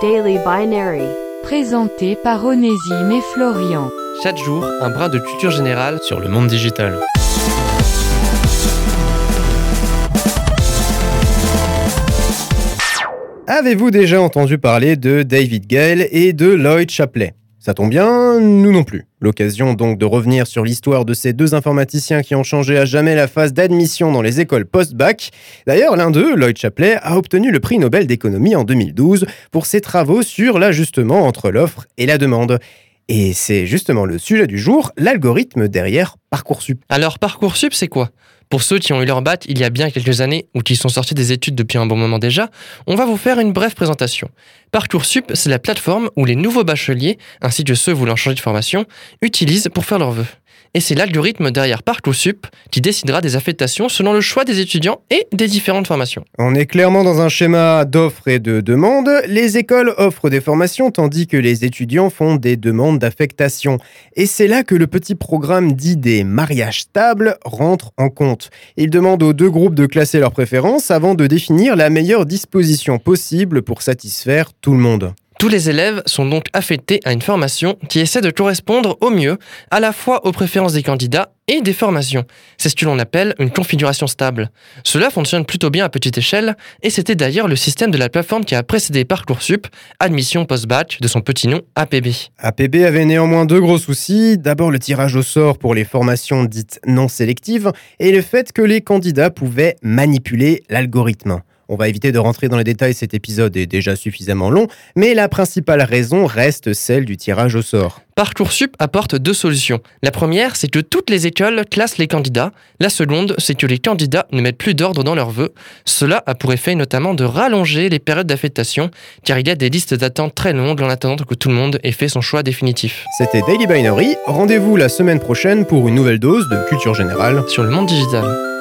Daily Binary. Présenté par Onésime et Florian. Chaque jour, un brin de culture générale sur le monde digital. Avez-vous déjà entendu parler de David Gale et de Lloyd Chapley? Ça tombe bien, nous non plus. L'occasion donc de revenir sur l'histoire de ces deux informaticiens qui ont changé à jamais la phase d'admission dans les écoles post-bac. D'ailleurs, l'un d'eux, Lloyd Chapley, a obtenu le prix Nobel d'économie en 2012 pour ses travaux sur l'ajustement entre l'offre et la demande. Et c'est justement le sujet du jour, l'algorithme derrière Parcoursup. Alors Parcoursup, c'est quoi? Pour ceux qui ont eu leur bac il y a bien quelques années ou qui sont sortis des études depuis un bon moment déjà, on va vous faire une brève présentation. Parcoursup, c'est la plateforme où les nouveaux bacheliers, ainsi que ceux voulant changer de formation, utilisent pour faire leurs vœux et c'est l'algorithme derrière Parcoursup qui décidera des affectations selon le choix des étudiants et des différentes formations. On est clairement dans un schéma d'offres et de demandes. Les écoles offrent des formations tandis que les étudiants font des demandes d'affectation. Et c'est là que le petit programme dit des mariages stables rentre en compte. Il demande aux deux groupes de classer leurs préférences avant de définir la meilleure disposition possible pour satisfaire tout le monde. Tous les élèves sont donc affectés à une formation qui essaie de correspondre au mieux à la fois aux préférences des candidats et des formations. C'est ce que l'on appelle une configuration stable. Cela fonctionne plutôt bien à petite échelle et c'était d'ailleurs le système de la plateforme qui a précédé Parcoursup, admission post-bac de son petit nom APB. APB avait néanmoins deux gros soucis. D'abord le tirage au sort pour les formations dites non sélectives et le fait que les candidats pouvaient manipuler l'algorithme. On va éviter de rentrer dans les détails, cet épisode est déjà suffisamment long, mais la principale raison reste celle du tirage au sort. Parcoursup apporte deux solutions. La première, c'est que toutes les écoles classent les candidats. La seconde, c'est que les candidats ne mettent plus d'ordre dans leurs vœux. Cela a pour effet notamment de rallonger les périodes d'affectation, car il y a des listes d'attente très longues en attendant que tout le monde ait fait son choix définitif. C'était Daily Binary. Rendez-vous la semaine prochaine pour une nouvelle dose de culture générale sur le monde digital.